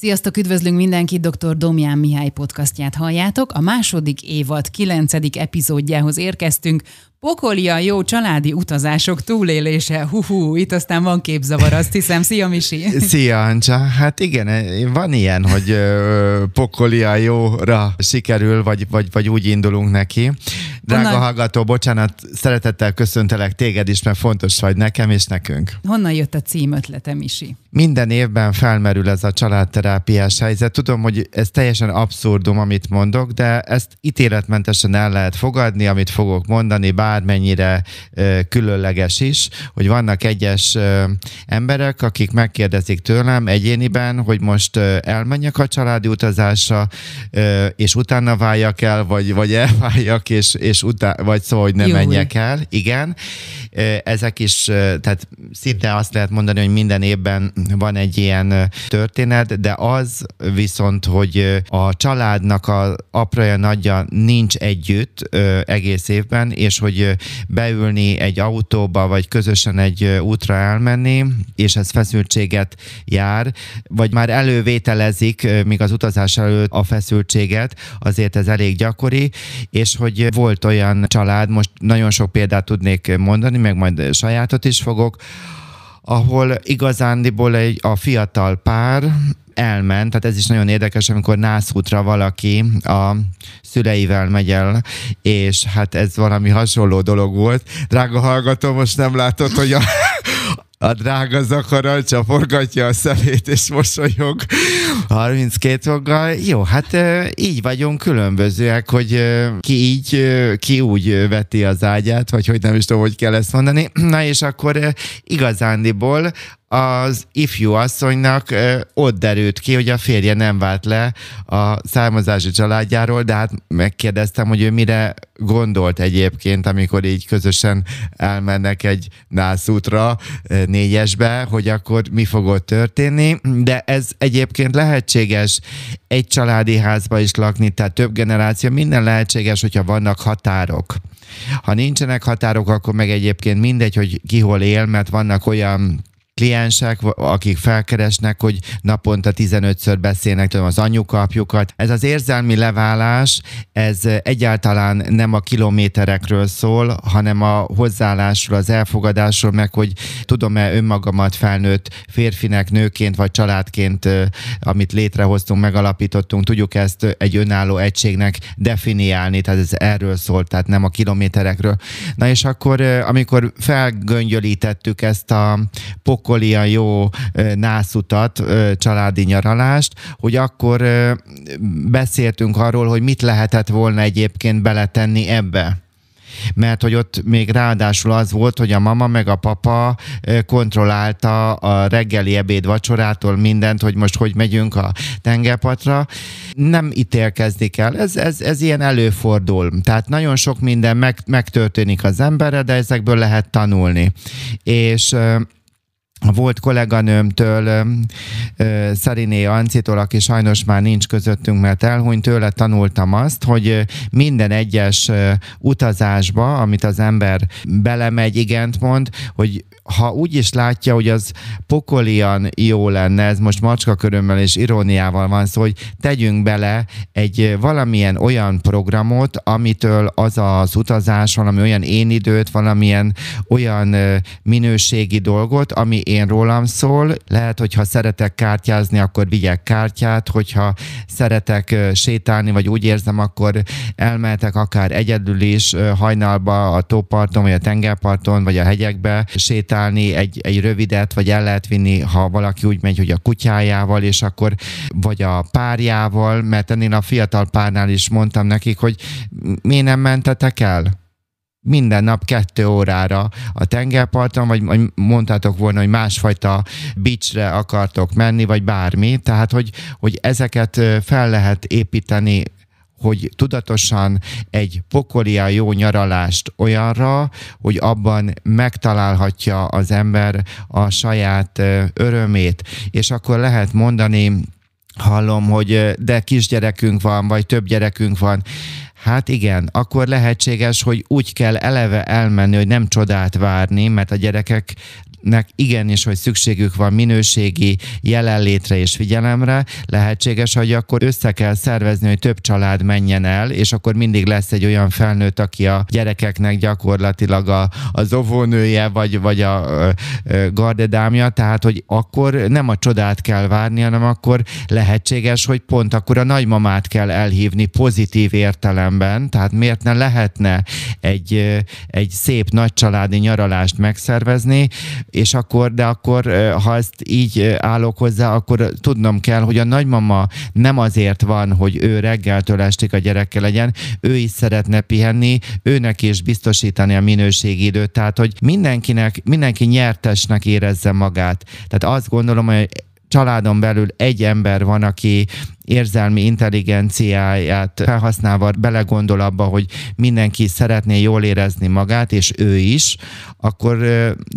Sziasztok, üdvözlünk mindenkit, dr. Domján Mihály podcastját halljátok. A második évad kilencedik epizódjához érkeztünk. Pokolia jó családi utazások túlélése. Hú, itt aztán van képzavar, azt hiszem. Szia, Misi! Szia, Ancsa! Hát igen, van ilyen, hogy pokolia jóra sikerül, vagy, vagy, vagy úgy indulunk neki. Drága Honnan... hallgató, bocsánat, szeretettel köszöntelek téged is, mert fontos vagy nekem és nekünk. Honnan jött a cím ötlete, Misi? Minden évben felmerül ez a családterápiás helyzet. Tudom, hogy ez teljesen abszurdum, amit mondok, de ezt ítéletmentesen el lehet fogadni, amit fogok mondani, bármennyire különleges is, hogy vannak egyes emberek, akik megkérdezik tőlem egyéniben, hogy most elmenjek a családi utazásra, és utána váljak el, vagy, vagy elváljak, és, és és utá- vagy szó, hogy ne Jó. menjek el. Igen. Ezek is, tehát szinte azt lehet mondani, hogy minden évben van egy ilyen történet, de az viszont, hogy a családnak a apraja nagyja nincs együtt egész évben, és hogy beülni egy autóba, vagy közösen egy útra elmenni, és ez feszültséget jár, vagy már elővételezik, még az utazás előtt a feszültséget, azért ez elég gyakori, és hogy volt olyan család, most nagyon sok példát tudnék mondani, meg majd sajátot is fogok, ahol igazándiból egy, a fiatal pár elment, tehát ez is nagyon érdekes, amikor nászútra valaki a szüleivel megy el, és hát ez valami hasonló dolog volt. Drága hallgató, most nem látod, hogy a, a drága zakaral csaporgatja a szemét és mosolyog 32 foggal. Jó, hát így vagyunk különbözőek, hogy ki így, ki úgy veti az ágyát, vagy hogy nem is tudom, hogy kell ezt mondani. Na és akkor igazándiból az ifjú asszonynak ott derült ki, hogy a férje nem vált le a származási családjáról, de hát megkérdeztem, hogy ő mire gondolt egyébként, amikor így közösen elmennek egy nászútra négyesbe, hogy akkor mi fog ott történni, de ez egyébként lehetséges egy családi házba is lakni, tehát több generáció, minden lehetséges, hogyha vannak határok. Ha nincsenek határok, akkor meg egyébként mindegy, hogy ki hol él, mert vannak olyan kliensek, akik felkeresnek, hogy naponta 15-ször beszélnek tudom, az anyukapjukat. Ez az érzelmi leválás, ez egyáltalán nem a kilométerekről szól, hanem a hozzáállásról, az elfogadásról, meg hogy tudom-e önmagamat felnőtt férfinek, nőként vagy családként, amit létrehoztunk, megalapítottunk, tudjuk ezt egy önálló egységnek definiálni, tehát ez erről szól, tehát nem a kilométerekről. Na és akkor, amikor felgöngyölítettük ezt a pokol a jó nászutat, családi nyaralást, hogy akkor beszéltünk arról, hogy mit lehetett volna egyébként beletenni ebbe mert hogy ott még ráadásul az volt, hogy a mama meg a papa kontrollálta a reggeli ebéd vacsorától mindent, hogy most hogy megyünk a tengerpatra. Nem ítélkezni kell, ez, ez, ez ilyen előfordul. Tehát nagyon sok minden meg, megtörténik az emberre, de ezekből lehet tanulni. És a volt kolléganőmtől, Szariné Ancitól, aki sajnos már nincs közöttünk, mert elhunyt, tőle tanultam azt, hogy minden egyes utazásba, amit az ember belemegy, igent mond, hogy ha úgy is látja, hogy az pokolian jó lenne, ez most macska körömmel és iróniával van szó, hogy tegyünk bele egy valamilyen olyan programot, amitől az az utazás, valami olyan én időt, valamilyen olyan minőségi dolgot, ami én rólam szól. Lehet, hogyha szeretek kártyázni, akkor vigyek kártyát, hogyha szeretek sétálni, vagy úgy érzem, akkor elmehetek akár egyedül is hajnalba a tóparton, vagy a tengerparton, vagy a hegyekbe sétálni egy, egy rövidet, vagy el lehet vinni, ha valaki úgy megy, hogy a kutyájával, és akkor vagy a párjával, mert ennél a fiatal párnál is mondtam nekik, hogy miért nem mentetek el? Minden nap kettő órára a tengerparton, vagy mondtátok volna, hogy másfajta beachre akartok menni, vagy bármi. Tehát, hogy, hogy ezeket fel lehet építeni hogy tudatosan egy pokolia jó nyaralást olyanra, hogy abban megtalálhatja az ember a saját örömét, és akkor lehet mondani, hallom, hogy de kisgyerekünk van, vagy több gyerekünk van, Hát igen, akkor lehetséges, hogy úgy kell eleve elmenni, hogy nem csodát várni, mert a gyerekek akiknek igenis, hogy szükségük van minőségi jelenlétre és figyelemre, lehetséges, hogy akkor össze kell szervezni, hogy több család menjen el, és akkor mindig lesz egy olyan felnőtt, aki a gyerekeknek gyakorlatilag a, az óvónője, vagy, vagy a, a gardedámja, tehát, hogy akkor nem a csodát kell várni, hanem akkor lehetséges, hogy pont akkor a nagymamát kell elhívni pozitív értelemben, tehát miért ne lehetne egy, egy szép nagycsaládi nyaralást megszervezni, és akkor, de akkor, ha ezt így állok hozzá, akkor tudnom kell, hogy a nagymama nem azért van, hogy ő reggeltől estig a gyerekkel legyen, ő is szeretne pihenni, őnek is biztosítani a minőségi időt, tehát hogy mindenkinek, mindenki nyertesnek érezze magát. Tehát azt gondolom, hogy családon belül egy ember van, aki érzelmi intelligenciáját felhasználva belegondol abba, hogy mindenki szeretné jól érezni magát, és ő is, akkor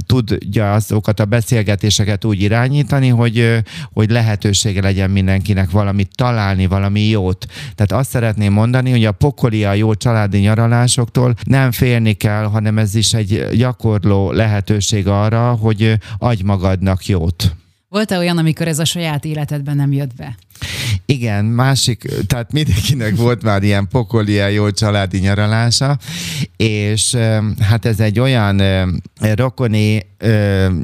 tudja azokat a beszélgetéseket úgy irányítani, hogy, hogy lehetősége legyen mindenkinek valamit találni, valami jót. Tehát azt szeretném mondani, hogy a pokoli a jó családi nyaralásoktól nem félni kell, hanem ez is egy gyakorló lehetőség arra, hogy adj magadnak jót. Volt-e olyan, amikor ez a saját életedben nem jött be? Igen, másik, tehát mindenkinek volt már ilyen pokolia jó családi nyaralása, és hát ez egy olyan rokoni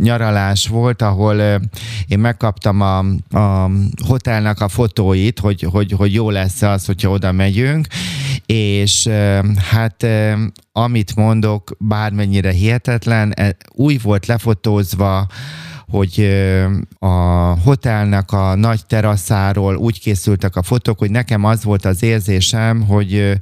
nyaralás volt, ahol én megkaptam a, a hotelnak a fotóit, hogy, hogy, hogy jó lesz az, hogyha oda megyünk, és hát amit mondok, bármennyire hihetetlen, e, úgy volt lefotózva, hogy a hotelnek a nagy teraszáról úgy készültek a fotók, hogy nekem az volt az érzésem, hogy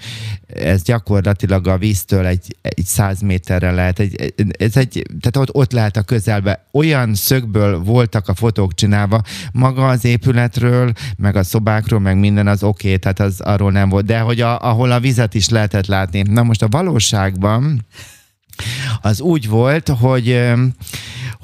ez gyakorlatilag a víztől egy, egy száz méterre lehet. Egy, ez egy, tehát ott, ott lehet a közelbe. Olyan szögből voltak a fotók csinálva, maga az épületről, meg a szobákról, meg minden az oké, okay, tehát az arról nem volt. De hogy a, ahol a vizet is lehetett látni. Na most a valóságban az úgy volt, hogy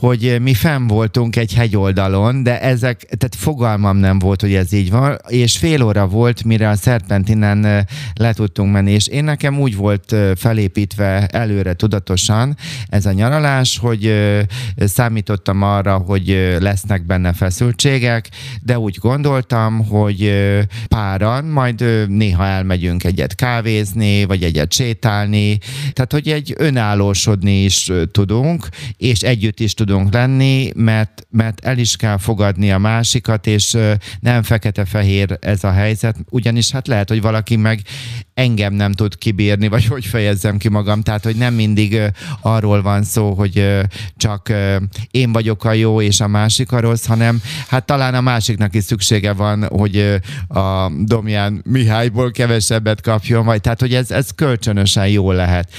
hogy mi fenn voltunk egy hegyoldalon, de ezek, tehát fogalmam nem volt, hogy ez így van, és fél óra volt, mire a Szerpentinen le tudtunk menni, és én nekem úgy volt felépítve előre tudatosan ez a nyaralás, hogy számítottam arra, hogy lesznek benne feszültségek, de úgy gondoltam, hogy páran, majd néha elmegyünk egyet kávézni, vagy egyet sétálni, tehát hogy egy önállósodni is tudunk, és együtt is tudunk tudunk lenni, mert, mert el is kell fogadni a másikat, és nem fekete-fehér ez a helyzet, ugyanis hát lehet, hogy valaki meg engem nem tud kibírni, vagy hogy fejezzem ki magam, tehát hogy nem mindig arról van szó, hogy csak én vagyok a jó, és a másik a rossz, hanem hát talán a másiknak is szüksége van, hogy a Domján Mihályból kevesebbet kapjon, vagy tehát, hogy ez, ez kölcsönösen jó lehet.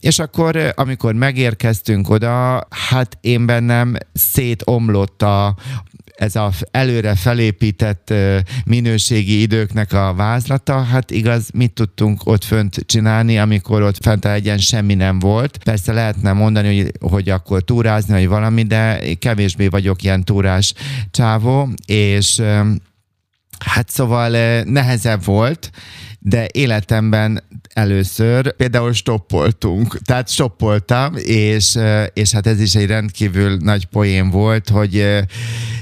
És akkor, amikor megérkeztünk oda, hát én bennem szétomlott a, ez a előre felépített minőségi időknek a vázlata, hát igaz, mit tudtunk ott fönt csinálni, amikor ott fent a egyen semmi nem volt. Persze lehetne mondani, hogy, hogy akkor túrázni, vagy valami, de kevésbé vagyok ilyen túrás csávó, és hát szóval nehezebb volt, de életemben először például stoppoltunk. Tehát stoppoltam, és, és hát ez is egy rendkívül nagy poén volt, hogy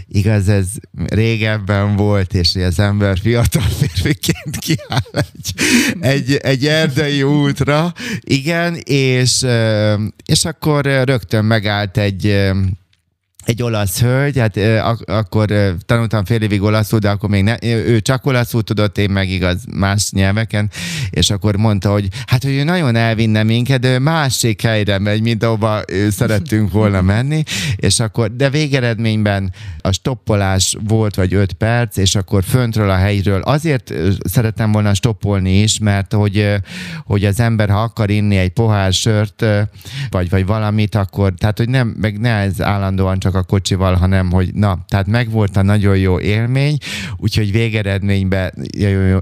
igaz, ez régebben volt, és az ember fiatal férfiként kiáll egy, egy, egy erdei útra, igen, és, és akkor rögtön megállt egy egy olasz hölgy, hát ak- akkor tanultam fél évig olaszul, de akkor még ne, ő csak olaszul tudott, én meg igaz más nyelveken, és akkor mondta, hogy hát, hogy ő nagyon elvinne minket, de másik helyre megy, mint ahova szerettünk volna menni, és akkor, de végeredményben a stoppolás volt, vagy öt perc, és akkor föntről a helyről. Azért szerettem volna stoppolni is, mert hogy, hogy az ember, ha akar inni egy pohár sört, vagy, vagy valamit, akkor, tehát, hogy nem, meg ne ez állandóan csak a kocsival, hanem hogy na, tehát megvolt a nagyon jó élmény, úgyhogy végeredményben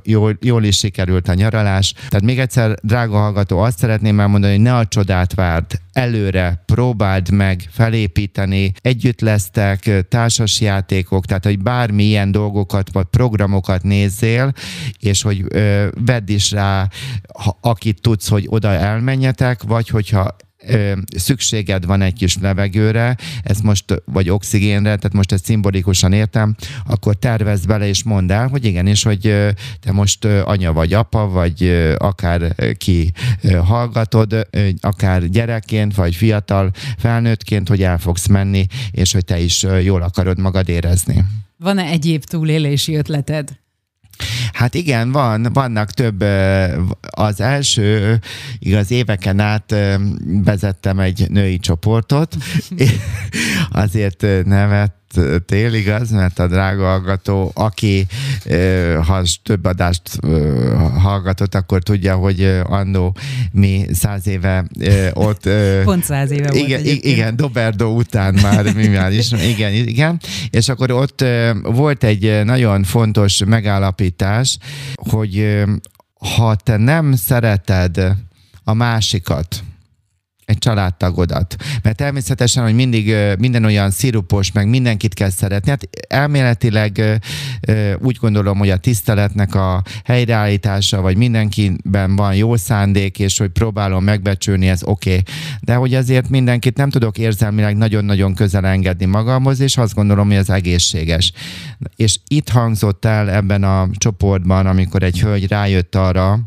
jól, jól, is sikerült a nyaralás. Tehát még egyszer, drága hallgató, azt szeretném elmondani, hogy ne a csodát várd, előre próbáld meg felépíteni, együtt lesztek, társasjátékok, tehát hogy bármi ilyen dolgokat vagy programokat nézzél, és hogy ö, vedd is rá, ha, akit tudsz, hogy oda elmenjetek, vagy hogyha szükséged van egy kis levegőre, ez most, vagy oxigénre, tehát most ezt szimbolikusan értem, akkor tervezd bele és mondd el, hogy igenis, hogy te most anya vagy apa, vagy akár ki hallgatod, akár gyerekként, vagy fiatal felnőttként, hogy el fogsz menni, és hogy te is jól akarod magad érezni. Van-e egyéb túlélési ötleted? Hát igen, van, vannak több. Az első, igaz, éveken át vezettem egy női csoportot, azért nevet tél, igaz? Mert a drága hallgató, aki ha több adást hallgatott, akkor tudja, hogy annó mi száz éve ott... Pont száz éve igen, volt egyébként. Igen, Doberdo után már mi már is. Igen, igen. És akkor ott volt egy nagyon fontos megállapítás, hogy ha te nem szereted a másikat, egy családtagodat. Mert természetesen, hogy mindig minden olyan szirupos, meg mindenkit kell szeretni. Hát elméletileg úgy gondolom, hogy a tiszteletnek a helyreállítása, vagy mindenkiben van jó szándék, és hogy próbálom megbecsülni, ez oké. Okay. De hogy azért mindenkit nem tudok érzelmileg nagyon-nagyon közel engedni magamhoz, és azt gondolom, hogy ez egészséges. És itt hangzott el ebben a csoportban, amikor egy hölgy rájött arra,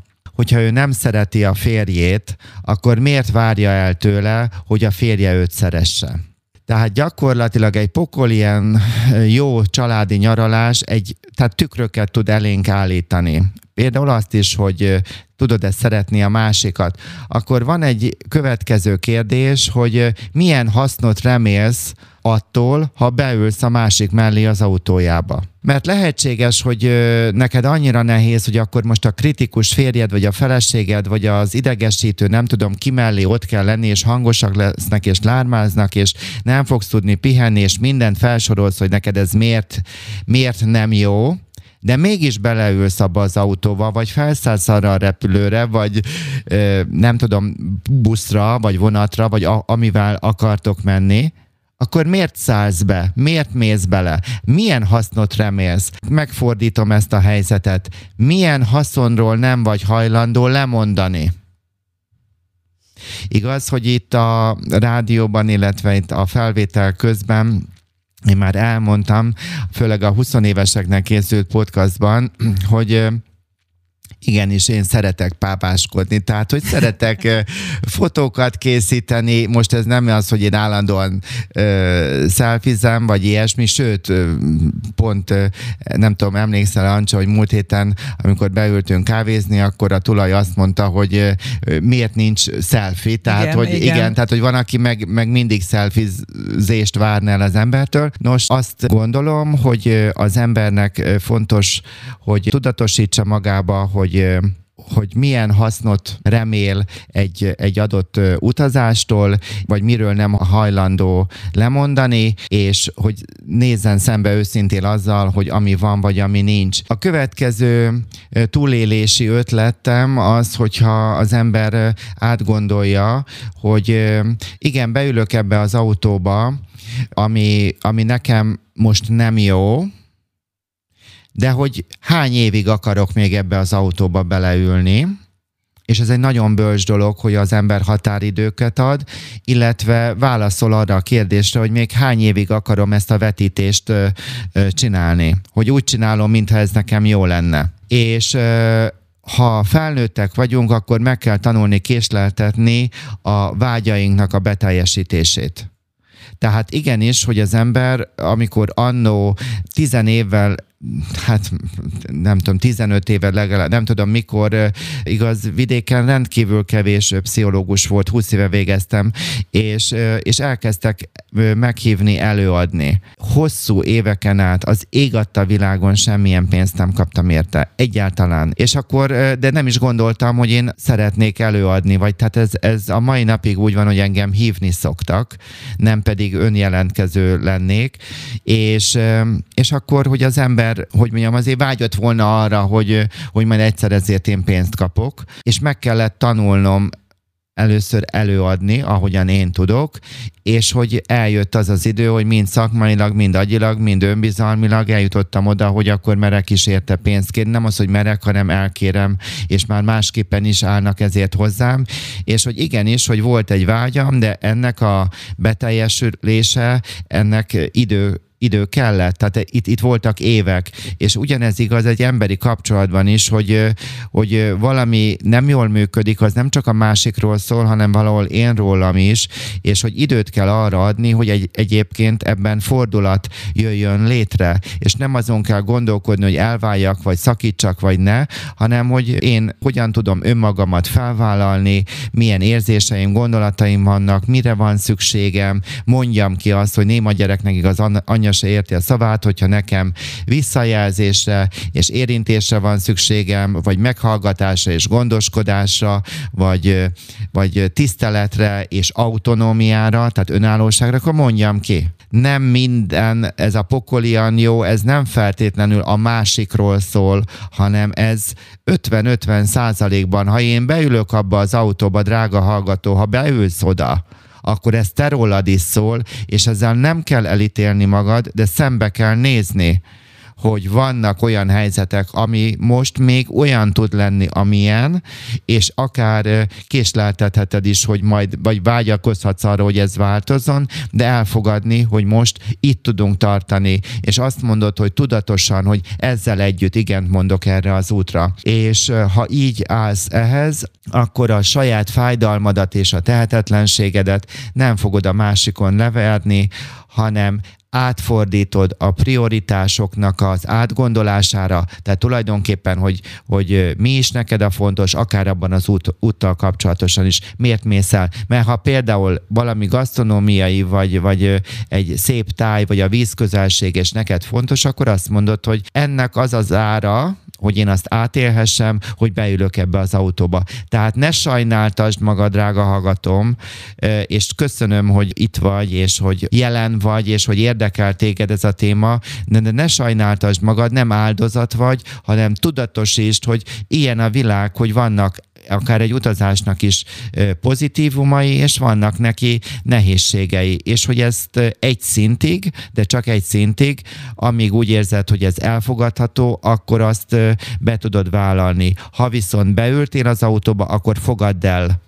hogyha ő nem szereti a férjét, akkor miért várja el tőle, hogy a férje őt szeresse? Tehát gyakorlatilag egy pokol ilyen jó családi nyaralás egy, tehát tükröket tud elénk állítani. Például azt is, hogy tudod-e szeretni a másikat. Akkor van egy következő kérdés, hogy milyen hasznot remélsz attól, ha beülsz a másik mellé az autójába. Mert lehetséges, hogy neked annyira nehéz, hogy akkor most a kritikus férjed, vagy a feleséged, vagy az idegesítő, nem tudom, ki mellé ott kell lenni, és hangosak lesznek, és lármáznak, és nem fogsz tudni pihenni, és mindent felsorolsz, hogy neked ez miért, miért nem jó, de mégis beleülsz abba az autóba, vagy felszállsz arra a repülőre, vagy nem tudom, buszra, vagy vonatra, vagy a, amivel akartok menni, akkor miért szállsz be? Miért mész bele? Milyen hasznot remélsz? Megfordítom ezt a helyzetet. Milyen haszonról nem vagy hajlandó lemondani? Igaz, hogy itt a rádióban, illetve itt a felvétel közben én már elmondtam, főleg a 20 éveseknek készült podcastban, hogy Igenis, én szeretek pápáskodni, tehát hogy szeretek fotókat készíteni, most ez nem az, hogy én állandóan uh, szelfizem, vagy ilyesmi, sőt, pont nem tudom, emlékszel Ancsa, hogy múlt héten, amikor beültünk kávézni, akkor a tulaj azt mondta, hogy miért nincs selfie, tehát igen, hogy igen. igen, tehát hogy van, aki meg, meg mindig szelfizést várna el az embertől. Nos, azt gondolom, hogy az embernek fontos, hogy tudatosítsa magába, hogy hogy hogy milyen hasznot remél egy, egy adott utazástól, vagy miről nem hajlandó lemondani, és hogy nézzen szembe őszintén azzal, hogy ami van, vagy ami nincs. A következő túlélési ötletem az, hogyha az ember átgondolja, hogy igen, beülök ebbe az autóba, ami, ami nekem most nem jó, de hogy hány évig akarok még ebbe az autóba beleülni, és ez egy nagyon bölcs dolog, hogy az ember határidőket ad, illetve válaszol arra a kérdésre, hogy még hány évig akarom ezt a vetítést ö, ö, csinálni. Hogy úgy csinálom, mintha ez nekem jó lenne. És ö, ha felnőttek vagyunk, akkor meg kell tanulni késleltetni a vágyainknak a beteljesítését. Tehát igenis, hogy az ember, amikor annó tizen évvel hát nem tudom, 15 éve legalább, nem tudom mikor, igaz, vidéken rendkívül kevés pszichológus volt, 20 éve végeztem, és, és elkezdtek meghívni, előadni. Hosszú éveken át az ég adta világon semmilyen pénzt nem kaptam érte, egyáltalán. És akkor, de nem is gondoltam, hogy én szeretnék előadni, vagy tehát ez, ez a mai napig úgy van, hogy engem hívni szoktak, nem pedig önjelentkező lennék, és, és akkor, hogy az ember ember, hogy mondjam, azért vágyott volna arra, hogy, hogy majd egyszer ezért én pénzt kapok, és meg kellett tanulnom először előadni, ahogyan én tudok, és hogy eljött az az idő, hogy mind szakmailag, mind agyilag, mind önbizalmilag eljutottam oda, hogy akkor merek is érte pénzt kérni. Nem az, hogy merek, hanem elkérem, és már másképpen is állnak ezért hozzám, és hogy igenis, hogy volt egy vágyam, de ennek a beteljesülése, ennek idő idő kellett, tehát itt, itt voltak évek, és ugyanez igaz egy emberi kapcsolatban is, hogy, hogy valami nem jól működik, az nem csak a másikról szól, hanem valahol én rólam is, és hogy időt kell arra adni, hogy egy, egyébként ebben fordulat jöjjön létre, és nem azon kell gondolkodni, hogy elváljak, vagy szakítsak, vagy ne, hanem hogy én hogyan tudom önmagamat felvállalni, milyen érzéseim, gondolataim vannak, mire van szükségem, mondjam ki azt, hogy néma gyereknek igaz anyja anya se érti a szavát, hogyha nekem visszajelzésre és érintésre van szükségem, vagy meghallgatásra és gondoskodásra, vagy, vagy tiszteletre és autonómiára, tehát önállóságra, akkor mondjam ki. Nem minden, ez a pokolian jó, ez nem feltétlenül a másikról szól, hanem ez 50-50 százalékban, ha én beülök abba az autóba, drága hallgató, ha beülsz oda, akkor ez te rólad is szól, és ezzel nem kell elítélni magad, de szembe kell nézni hogy vannak olyan helyzetek, ami most még olyan tud lenni, amilyen, és akár késleltetheted is, hogy majd, vagy vágyakozhatsz arra, hogy ez változzon, de elfogadni, hogy most itt tudunk tartani, és azt mondod, hogy tudatosan, hogy ezzel együtt igent mondok erre az útra. És ha így állsz ehhez, akkor a saját fájdalmadat és a tehetetlenségedet nem fogod a másikon leverni, hanem átfordítod a prioritásoknak az átgondolására, tehát tulajdonképpen, hogy, hogy mi is neked a fontos, akár abban az út, úttal kapcsolatosan is, miért mész el. Mert ha például valami gasztronómiai, vagy, vagy egy szép táj, vagy a vízközelség, és neked fontos, akkor azt mondod, hogy ennek az az ára, hogy én azt átélhessem, hogy beülök ebbe az autóba. Tehát ne sajnáltasd magad, drága hallgatom, és köszönöm, hogy itt vagy, és hogy jelen vagy, és hogy érdekel téged ez a téma, de ne sajnáltasd magad, nem áldozat vagy, hanem tudatosítsd, hogy ilyen a világ, hogy vannak akár egy utazásnak is pozitívumai, és vannak neki nehézségei, és hogy ezt egy szintig, de csak egy szintig, amíg úgy érzed, hogy ez elfogadható, akkor azt be tudod vállalni. Ha viszont beültél az autóba, akkor fogadd el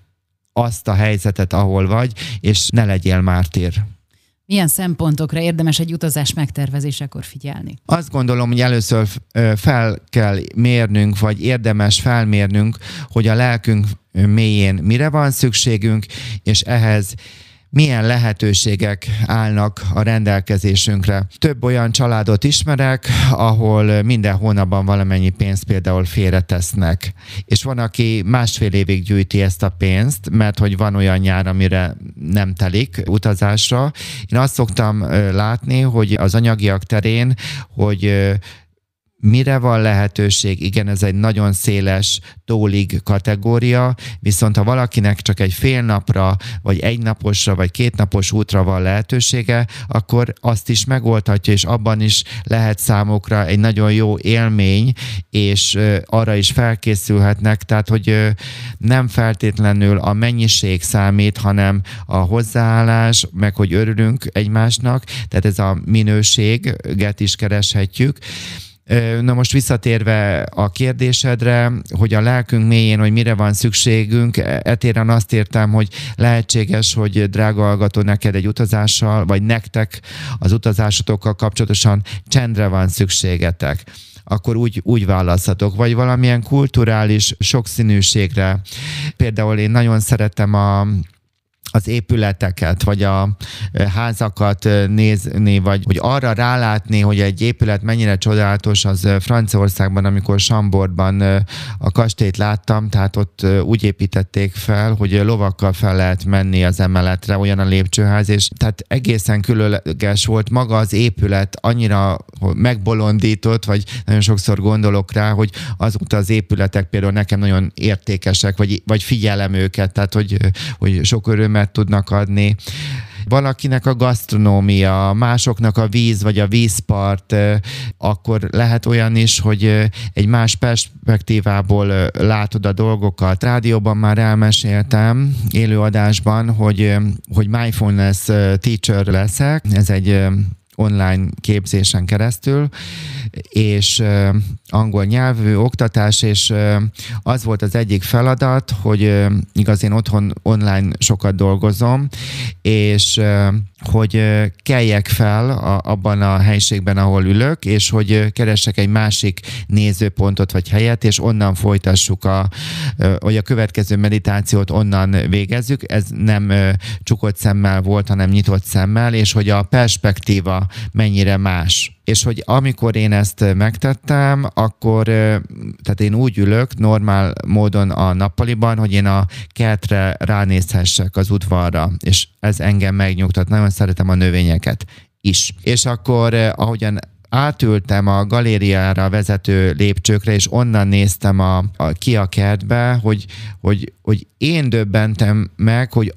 azt a helyzetet, ahol vagy, és ne legyél mártír. Milyen szempontokra érdemes egy utazás megtervezésekor figyelni? Azt gondolom, hogy először fel kell mérnünk, vagy érdemes felmérnünk, hogy a lelkünk mélyén mire van szükségünk, és ehhez milyen lehetőségek állnak a rendelkezésünkre. Több olyan családot ismerek, ahol minden hónapban valamennyi pénzt például félretesznek. És van, aki másfél évig gyűjti ezt a pénzt, mert hogy van olyan nyár, amire nem telik utazásra. Én azt szoktam látni, hogy az anyagiak terén, hogy Mire van lehetőség? Igen, ez egy nagyon széles tólig kategória, viszont ha valakinek csak egy fél napra, vagy egy naposra, vagy két napos útra van lehetősége, akkor azt is megoldhatja, és abban is lehet számukra egy nagyon jó élmény, és arra is felkészülhetnek, tehát hogy nem feltétlenül a mennyiség számít, hanem a hozzáállás, meg hogy örülünk egymásnak, tehát ez a minőséget is kereshetjük. Na most visszatérve a kérdésedre, hogy a lelkünk mélyén, hogy mire van szükségünk, e, etéren azt értem, hogy lehetséges, hogy drága hallgató neked egy utazással, vagy nektek az utazásotokkal kapcsolatosan csendre van szükségetek akkor úgy, úgy választhatok, vagy valamilyen kulturális sokszínűségre. Például én nagyon szeretem a az épületeket, vagy a házakat nézni, vagy hogy arra rálátni, hogy egy épület mennyire csodálatos, az Franciaországban, amikor Samborban a kastélyt láttam, tehát ott úgy építették fel, hogy lovakkal fel lehet menni az emeletre, olyan a lépcsőház, és tehát egészen különleges volt. Maga az épület, annyira megbolondított, vagy nagyon sokszor gondolok rá, hogy azok az épületek például nekem nagyon értékesek, vagy, vagy figyelem őket, tehát hogy, hogy sok öröm örömet tudnak adni valakinek a gasztronómia, másoknak a víz vagy a vízpart, akkor lehet olyan is, hogy egy más perspektívából látod a dolgokat. Rádióban már elmeséltem élőadásban, hogy, hogy mindfulness teacher leszek. Ez egy online képzésen keresztül, és angol nyelvű oktatás, és az volt az egyik feladat, hogy igaz én otthon online sokat dolgozom, és hogy keljek fel a, abban a helységben, ahol ülök, és hogy keresek egy másik nézőpontot vagy helyet, és onnan folytassuk a, hogy a következő meditációt onnan végezzük. Ez nem csukott szemmel volt, hanem nyitott szemmel, és hogy a perspektíva mennyire más és hogy amikor én ezt megtettem, akkor tehát én úgy ülök normál módon a nappaliban, hogy én a kertre ránézhessek az udvarra, és ez engem megnyugtat. Nagyon szeretem a növényeket is. És akkor ahogyan átültem a galériára vezető lépcsőkre, és onnan néztem a, a, ki a kertbe, hogy, hogy, hogy én döbbentem meg, hogy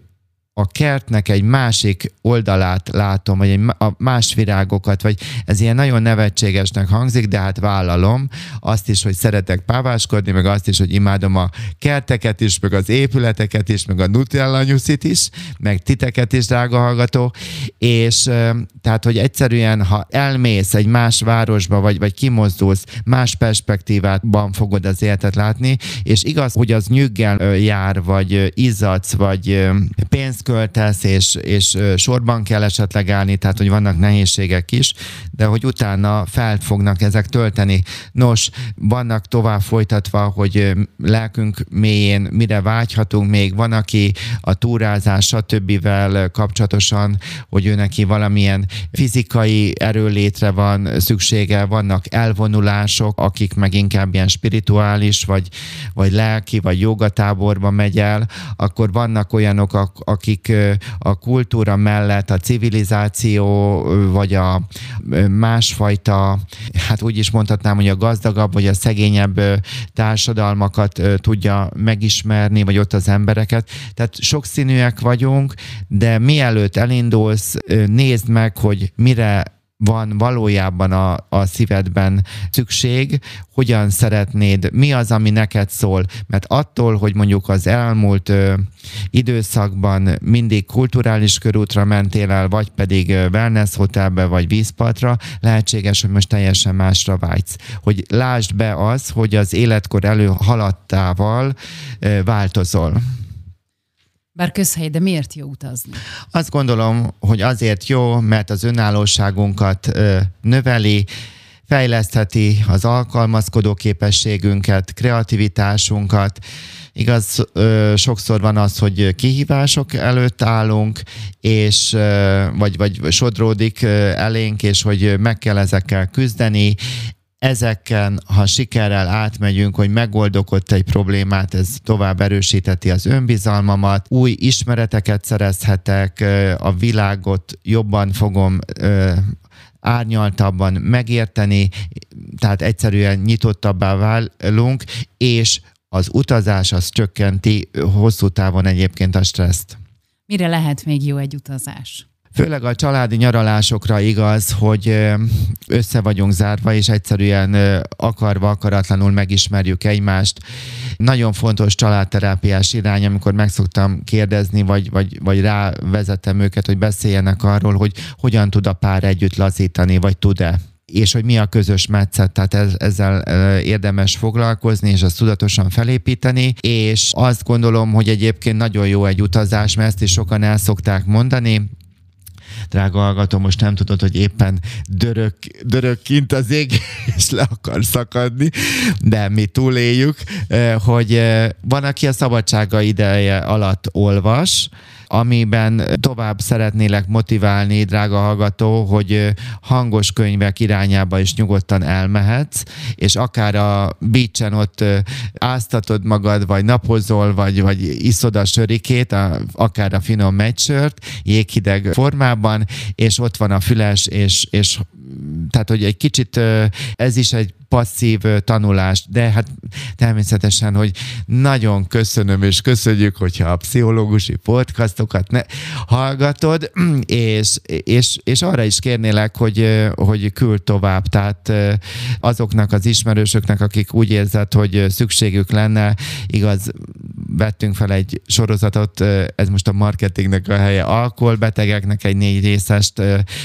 a kertnek egy másik oldalát látom, vagy egy a más virágokat, vagy ez ilyen nagyon nevetségesnek hangzik, de hát vállalom. Azt is, hogy szeretek páváskodni, meg azt is, hogy imádom a kerteket is, meg az épületeket is, meg a Nutella nyuszit is, meg titeket is, drága hallgató, és tehát, hogy egyszerűen, ha elmész egy más városba, vagy, vagy kimozdulsz, más perspektívában fogod az életet látni, és igaz, hogy az nyüggel jár, vagy izzadsz, vagy pénzt költesz, és, és sorban kell esetleg állni, tehát hogy vannak nehézségek is, de hogy utána felt fognak ezek tölteni. Nos, vannak tovább folytatva, hogy lelkünk mélyén mire vágyhatunk még, van, aki a túrázás, stb. kapcsolatosan, hogy ő neki valamilyen fizikai erőlétre van szüksége, vannak elvonulások, akik meg inkább ilyen spirituális, vagy, vagy lelki, vagy jogatáborba megy el, akkor vannak olyanok, akik akik a kultúra mellett a civilizáció, vagy a másfajta, hát úgy is mondhatnám, hogy a gazdagabb, vagy a szegényebb társadalmakat tudja megismerni, vagy ott az embereket. Tehát sokszínűek vagyunk, de mielőtt elindulsz, nézd meg, hogy mire van valójában a, a szívedben szükség, hogyan szeretnéd, mi az, ami neked szól, mert attól, hogy mondjuk az elmúlt ö, időszakban mindig kulturális körútra mentél el, vagy pedig wellness hotelbe, vagy vízpartra, lehetséges, hogy most teljesen másra vágysz. Hogy lásd be az, hogy az életkor elő haladtával ö, változol. Bár közhely, de miért jó utazni? Azt gondolom, hogy azért jó, mert az önállóságunkat ö, növeli, fejlesztheti az alkalmazkodó képességünket, kreativitásunkat. Igaz, ö, sokszor van az, hogy kihívások előtt állunk, és ö, vagy, vagy sodródik elénk, és hogy meg kell ezekkel küzdeni, ezeken, ha sikerrel átmegyünk, hogy megoldok egy problémát, ez tovább erősíteti az önbizalmamat, új ismereteket szerezhetek, a világot jobban fogom árnyaltabban megérteni, tehát egyszerűen nyitottabbá válunk, és az utazás az csökkenti hosszú távon egyébként a stresszt. Mire lehet még jó egy utazás? Főleg a családi nyaralásokra igaz, hogy össze vagyunk zárva, és egyszerűen akarva, akaratlanul megismerjük egymást. Nagyon fontos családterápiás irány, amikor megszoktam kérdezni, vagy, vagy, vagy rávezetem őket, hogy beszéljenek arról, hogy hogyan tud a pár együtt lazítani, vagy tud-e és hogy mi a közös metszet, tehát ez, ezzel érdemes foglalkozni, és ezt tudatosan felépíteni, és azt gondolom, hogy egyébként nagyon jó egy utazás, mert ezt is sokan el szokták mondani, drága hallgató, most nem tudod, hogy éppen dörög, dörög kint az ég, és le akar szakadni, de mi túléljük, eh, hogy eh, van, aki a szabadsága ideje alatt olvas, amiben tovább szeretnélek motiválni, drága hallgató, hogy hangos könyvek irányába is nyugodtan elmehetsz, és akár a beachen ott áztatod magad, vagy napozol, vagy, vagy iszod a sörikét, a, akár a finom megysört, jéghideg formában, és ott van a füles, és, és tehát hogy egy kicsit ez is egy passzív tanulást, de hát természetesen, hogy nagyon köszönöm, és köszönjük, hogyha a pszichológusi podcastokat ne hallgatod, és, és, és arra is kérnélek, hogy, hogy küld tovább, tehát azoknak az ismerősöknek, akik úgy érzed, hogy szükségük lenne, igaz, vettünk fel egy sorozatot, ez most a marketingnek a helye, alkoholbetegeknek egy négy részest,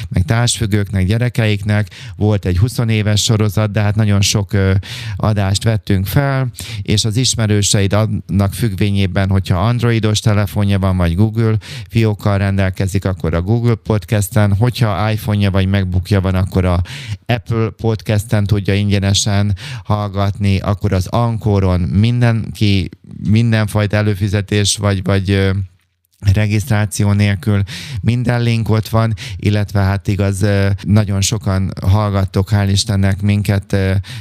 meg társfüggőknek, gyerekeiknek, volt egy 20 éves sorozat, de hát nagyon nagyon sok adást vettünk fel, és az ismerőseid annak függvényében, hogyha androidos telefonja van, vagy Google fiókkal rendelkezik, akkor a Google Podcasten, hogyha iPhone-ja vagy MacBookja van, akkor a Apple Podcasten tudja ingyenesen hallgatni, akkor az Ankoron mindenki mindenfajta előfizetés vagy, vagy regisztráció nélkül minden link ott van, illetve hát igaz, nagyon sokan hallgattok, hál' Istennek minket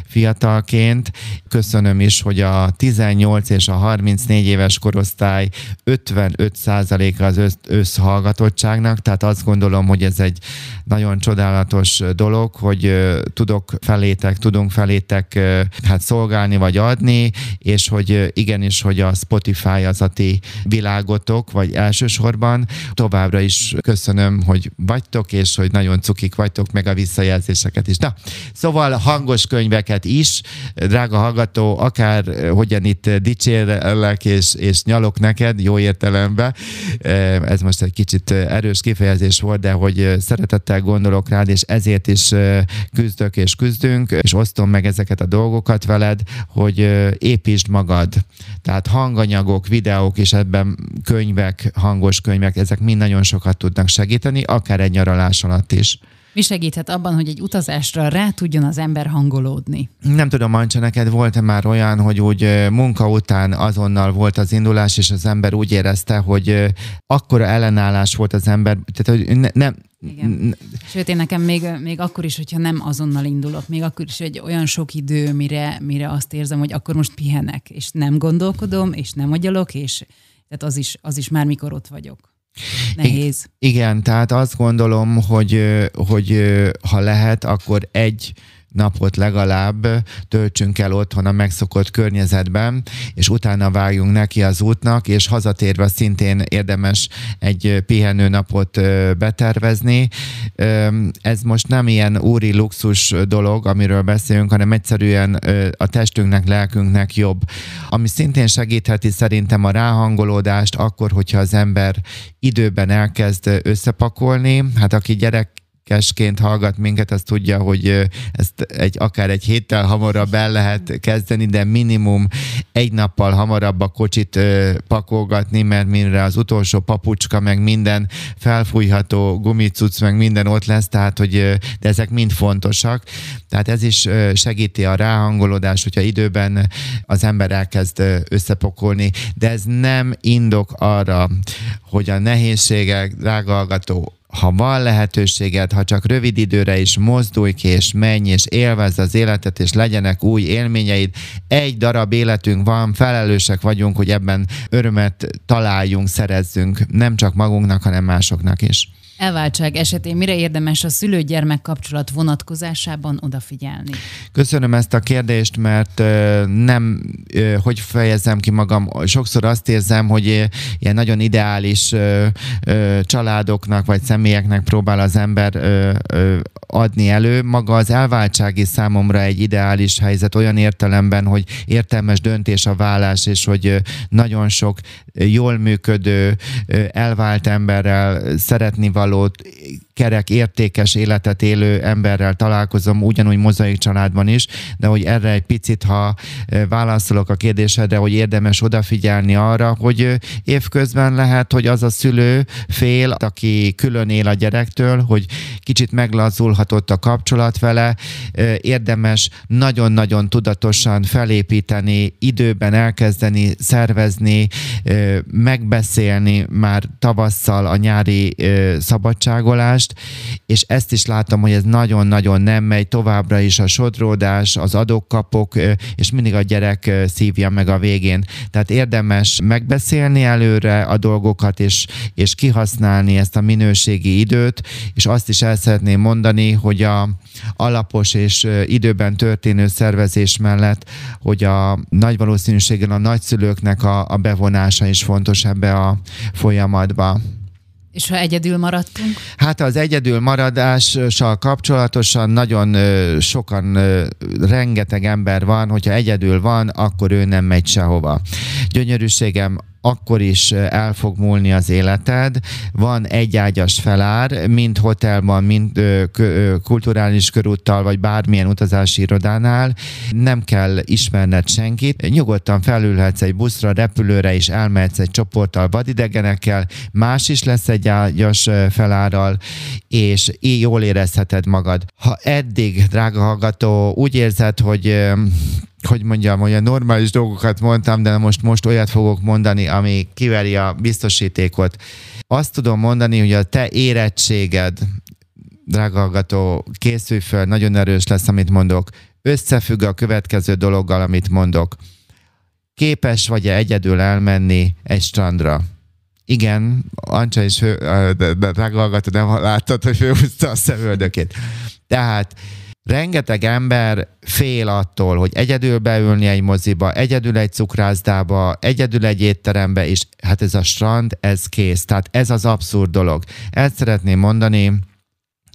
fiatalként. Köszönöm is, hogy a 18 és a 34 éves korosztály 55%-a az összhallgatottságnak, tehát azt gondolom, hogy ez egy nagyon csodálatos dolog, hogy tudok felétek, tudunk felétek hát szolgálni vagy adni, és hogy igenis, hogy a Spotify az a ti világotok, vagy el elsősorban. Továbbra is köszönöm, hogy vagytok, és hogy nagyon cukik vagytok, meg a visszajelzéseket is. Na, szóval hangos könyveket is, drága hallgató, akár eh, hogyan itt dicsérlek és, és nyalok neked, jó értelemben. Eh, ez most egy kicsit erős kifejezés volt, de hogy eh, szeretettel gondolok rád, és ezért is küzdök és küzdünk, és osztom meg ezeket a dolgokat veled, hogy építsd magad. Tehát hanganyagok, videók, és ebben könyvek, hangos könyvek, ezek mind nagyon sokat tudnak segíteni, akár egy nyaralás alatt is. Mi segíthet abban, hogy egy utazásra rá tudjon az ember hangolódni? Nem tudom, Mancsa, neked volt-e már olyan, hogy úgy munka után azonnal volt az indulás, és az ember úgy érezte, hogy akkora ellenállás volt az ember, tehát hogy ne, nem, igen. Sőt, én nekem még, még akkor is, hogyha nem azonnal indulok, még akkor is egy olyan sok idő, mire, mire azt érzem, hogy akkor most pihenek, és nem gondolkodom, és nem agyalok, és tehát az is, az is már mikor ott vagyok. Nehéz. Igen, tehát azt gondolom, hogy, hogy ha lehet, akkor egy napot legalább töltsünk el otthon a megszokott környezetben, és utána vágjunk neki az útnak, és hazatérve szintén érdemes egy pihenő napot betervezni. Ez most nem ilyen úri luxus dolog, amiről beszélünk, hanem egyszerűen a testünknek, lelkünknek jobb. Ami szintén segítheti szerintem a ráhangolódást akkor, hogyha az ember időben elkezd összepakolni. Hát aki gyerek kesként hallgat minket, az tudja, hogy ezt egy, akár egy héttel hamarabb el lehet kezdeni, de minimum egy nappal hamarabb a kocsit pakolgatni, mert mire az utolsó papucska, meg minden felfújható gumicuc, meg minden ott lesz, tehát hogy de ezek mind fontosak. Tehát ez is segíti a ráhangolódást, hogyha időben az ember elkezd összepakolni, de ez nem indok arra, hogy a nehézségek, drága hallgató, ha van lehetőséged, ha csak rövid időre is mozdulj ki, és menj, és élvezd az életet, és legyenek új élményeid. Egy darab életünk van, felelősek vagyunk, hogy ebben örömet találjunk, szerezzünk, nem csak magunknak, hanem másoknak is. Elváltság esetén mire érdemes a szülő-gyermek kapcsolat vonatkozásában odafigyelni? Köszönöm ezt a kérdést, mert nem, hogy fejezem ki magam, sokszor azt érzem, hogy ilyen nagyon ideális családoknak vagy személyeknek próbál az ember adni elő. Maga az elváltsági számomra egy ideális helyzet olyan értelemben, hogy értelmes döntés a vállás, és hogy nagyon sok jól működő, elvált emberrel szeretni való kerek, értékes életet élő emberrel találkozom, ugyanúgy mozaik családban is, de hogy erre egy picit, ha válaszolok a kérdésedre, hogy érdemes odafigyelni arra, hogy évközben lehet, hogy az a szülő fél, aki külön él a gyerektől, hogy kicsit meglazulhatott a kapcsolat vele, érdemes nagyon-nagyon tudatosan felépíteni, időben elkezdeni szervezni, megbeszélni már tavasszal a nyári szabadságolást, és ezt is látom, hogy ez nagyon-nagyon nem megy, továbbra is a sodródás, az adok-kapok, és mindig a gyerek szívja meg a végén. Tehát érdemes megbeszélni előre a dolgokat, és, és kihasználni ezt a minőségi időt, és azt is el szeretném mondani, hogy a alapos és időben történő szervezés mellett, hogy a nagy valószínűséggel a nagyszülőknek a, a bevonása is fontos ebbe a folyamatba. És ha egyedül maradtunk? Hát az egyedül maradással kapcsolatosan nagyon sokan, rengeteg ember van, hogyha egyedül van, akkor ő nem megy sehova. Gyönyörűségem, akkor is el fog múlni az életed. Van egy ágyas felár, mind hotelban, mind kulturális körúttal, vagy bármilyen utazási irodánál. Nem kell ismerned senkit. Nyugodtan felülhetsz egy buszra, repülőre, és elmehetsz egy csoporttal vadidegenekkel, más is lesz egy ágyas felárral, és így jól érezheted magad. Ha eddig, drága hallgató, úgy érzed, hogy hogy mondjam, olyan normális dolgokat mondtam, de most, most olyat fogok mondani, ami kiveri a biztosítékot. Azt tudom mondani, hogy a te érettséged, drága hallgató, készülj föl, nagyon erős lesz, amit mondok. Összefügg a következő dologgal, amit mondok. Képes vagy-e egyedül elmenni egy strandra? Igen, Ancsa is, drága hallgató, nem láttad, hogy főhúzta a szemöldökét. Tehát rengeteg ember fél attól, hogy egyedül beülni egy moziba, egyedül egy cukrászdába, egyedül egy étterembe, és hát ez a strand, ez kész. Tehát ez az abszurd dolog. Ezt szeretném mondani,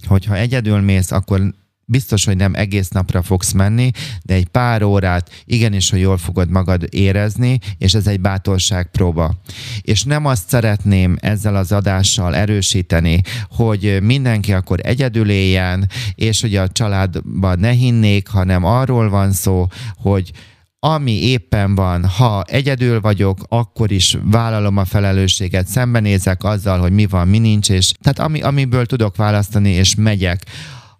hogy ha egyedül mész, akkor biztos, hogy nem egész napra fogsz menni, de egy pár órát igenis, hogy jól fogod magad érezni, és ez egy bátorság próba. És nem azt szeretném ezzel az adással erősíteni, hogy mindenki akkor egyedül éljen, és hogy a családban ne hinnék, hanem arról van szó, hogy ami éppen van, ha egyedül vagyok, akkor is vállalom a felelősséget, szembenézek azzal, hogy mi van, mi nincs, és tehát ami, amiből tudok választani, és megyek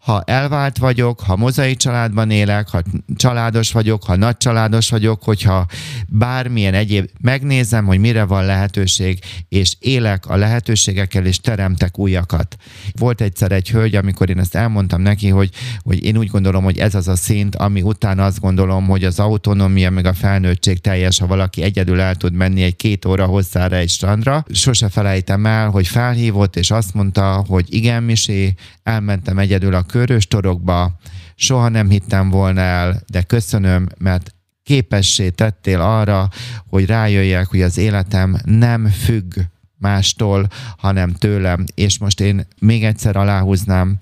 ha elvált vagyok, ha mozai családban élek, ha családos vagyok, ha nagy családos vagyok, hogyha bármilyen egyéb, megnézem, hogy mire van lehetőség, és élek a lehetőségekkel, és teremtek újakat. Volt egyszer egy hölgy, amikor én ezt elmondtam neki, hogy, hogy én úgy gondolom, hogy ez az a szint, ami után azt gondolom, hogy az autonómia, meg a felnőttség teljes, ha valaki egyedül el tud menni egy két óra hosszára egy strandra. Sose felejtem el, hogy felhívott, és azt mondta, hogy igen, Misi, elmentem egyedül a körös torokba, soha nem hittem volna el, de köszönöm, mert képessé tettél arra, hogy rájöjjek, hogy az életem nem függ mástól, hanem tőlem. És most én még egyszer aláhúznám,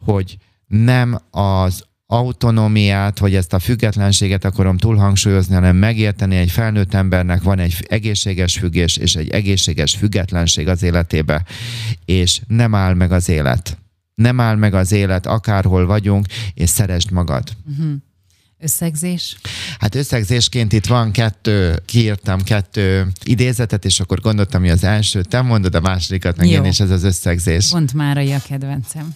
hogy nem az autonómiát, vagy ezt a függetlenséget akarom túlhangsúlyozni, hanem megérteni, egy felnőtt embernek van egy egészséges függés és egy egészséges függetlenség az életébe, és nem áll meg az élet nem áll meg az élet, akárhol vagyunk, és szeresd magad. Uh-huh. Összegzés? Hát összegzésként itt van kettő, kiírtam kettő idézetet, és akkor gondoltam, hogy az első te mondod, a másodikat meg Jó. én, és ez az összegzés. Pont már a kedvencem.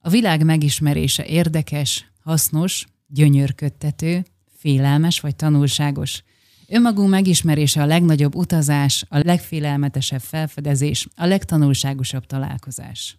A világ megismerése érdekes, hasznos, gyönyörködtető, félelmes vagy tanulságos. Önmagunk megismerése a legnagyobb utazás, a legfélelmetesebb felfedezés, a legtanulságosabb találkozás.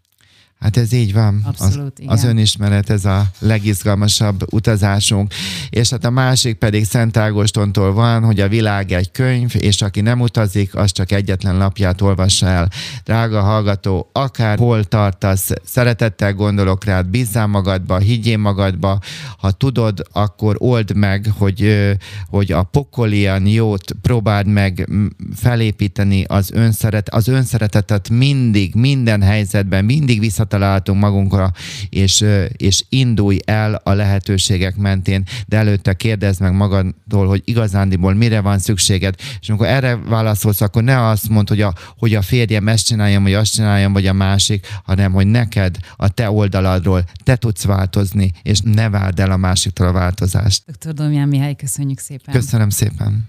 Hát ez így van. Abszolút, az, igen. az önismeret, ez a legizgalmasabb utazásunk. És hát a másik pedig Szent Ágostontól van, hogy a világ egy könyv, és aki nem utazik, az csak egyetlen lapját olvassa el. Drága hallgató, akár hol tartasz, szeretettel gondolok rád, bízzál magadba, higgyél magadba, ha tudod, akkor old meg, hogy, hogy a pokolian jót próbáld meg felépíteni az, önszeret, az önszeretetet mindig, minden helyzetben, mindig vissza visszataláltunk magunkra, és, és indulj el a lehetőségek mentén, de előtte kérdezd meg magadtól, hogy igazándiból mire van szükséged, és amikor erre válaszolsz, akkor ne azt mondd, hogy a, hogy a férjem ezt csináljam, vagy azt csináljam, vagy a másik, hanem hogy neked a te oldaladról te tudsz változni, és ne várd el a másiktól a változást. Dr. Domján Mihály, köszönjük szépen. Köszönöm szépen.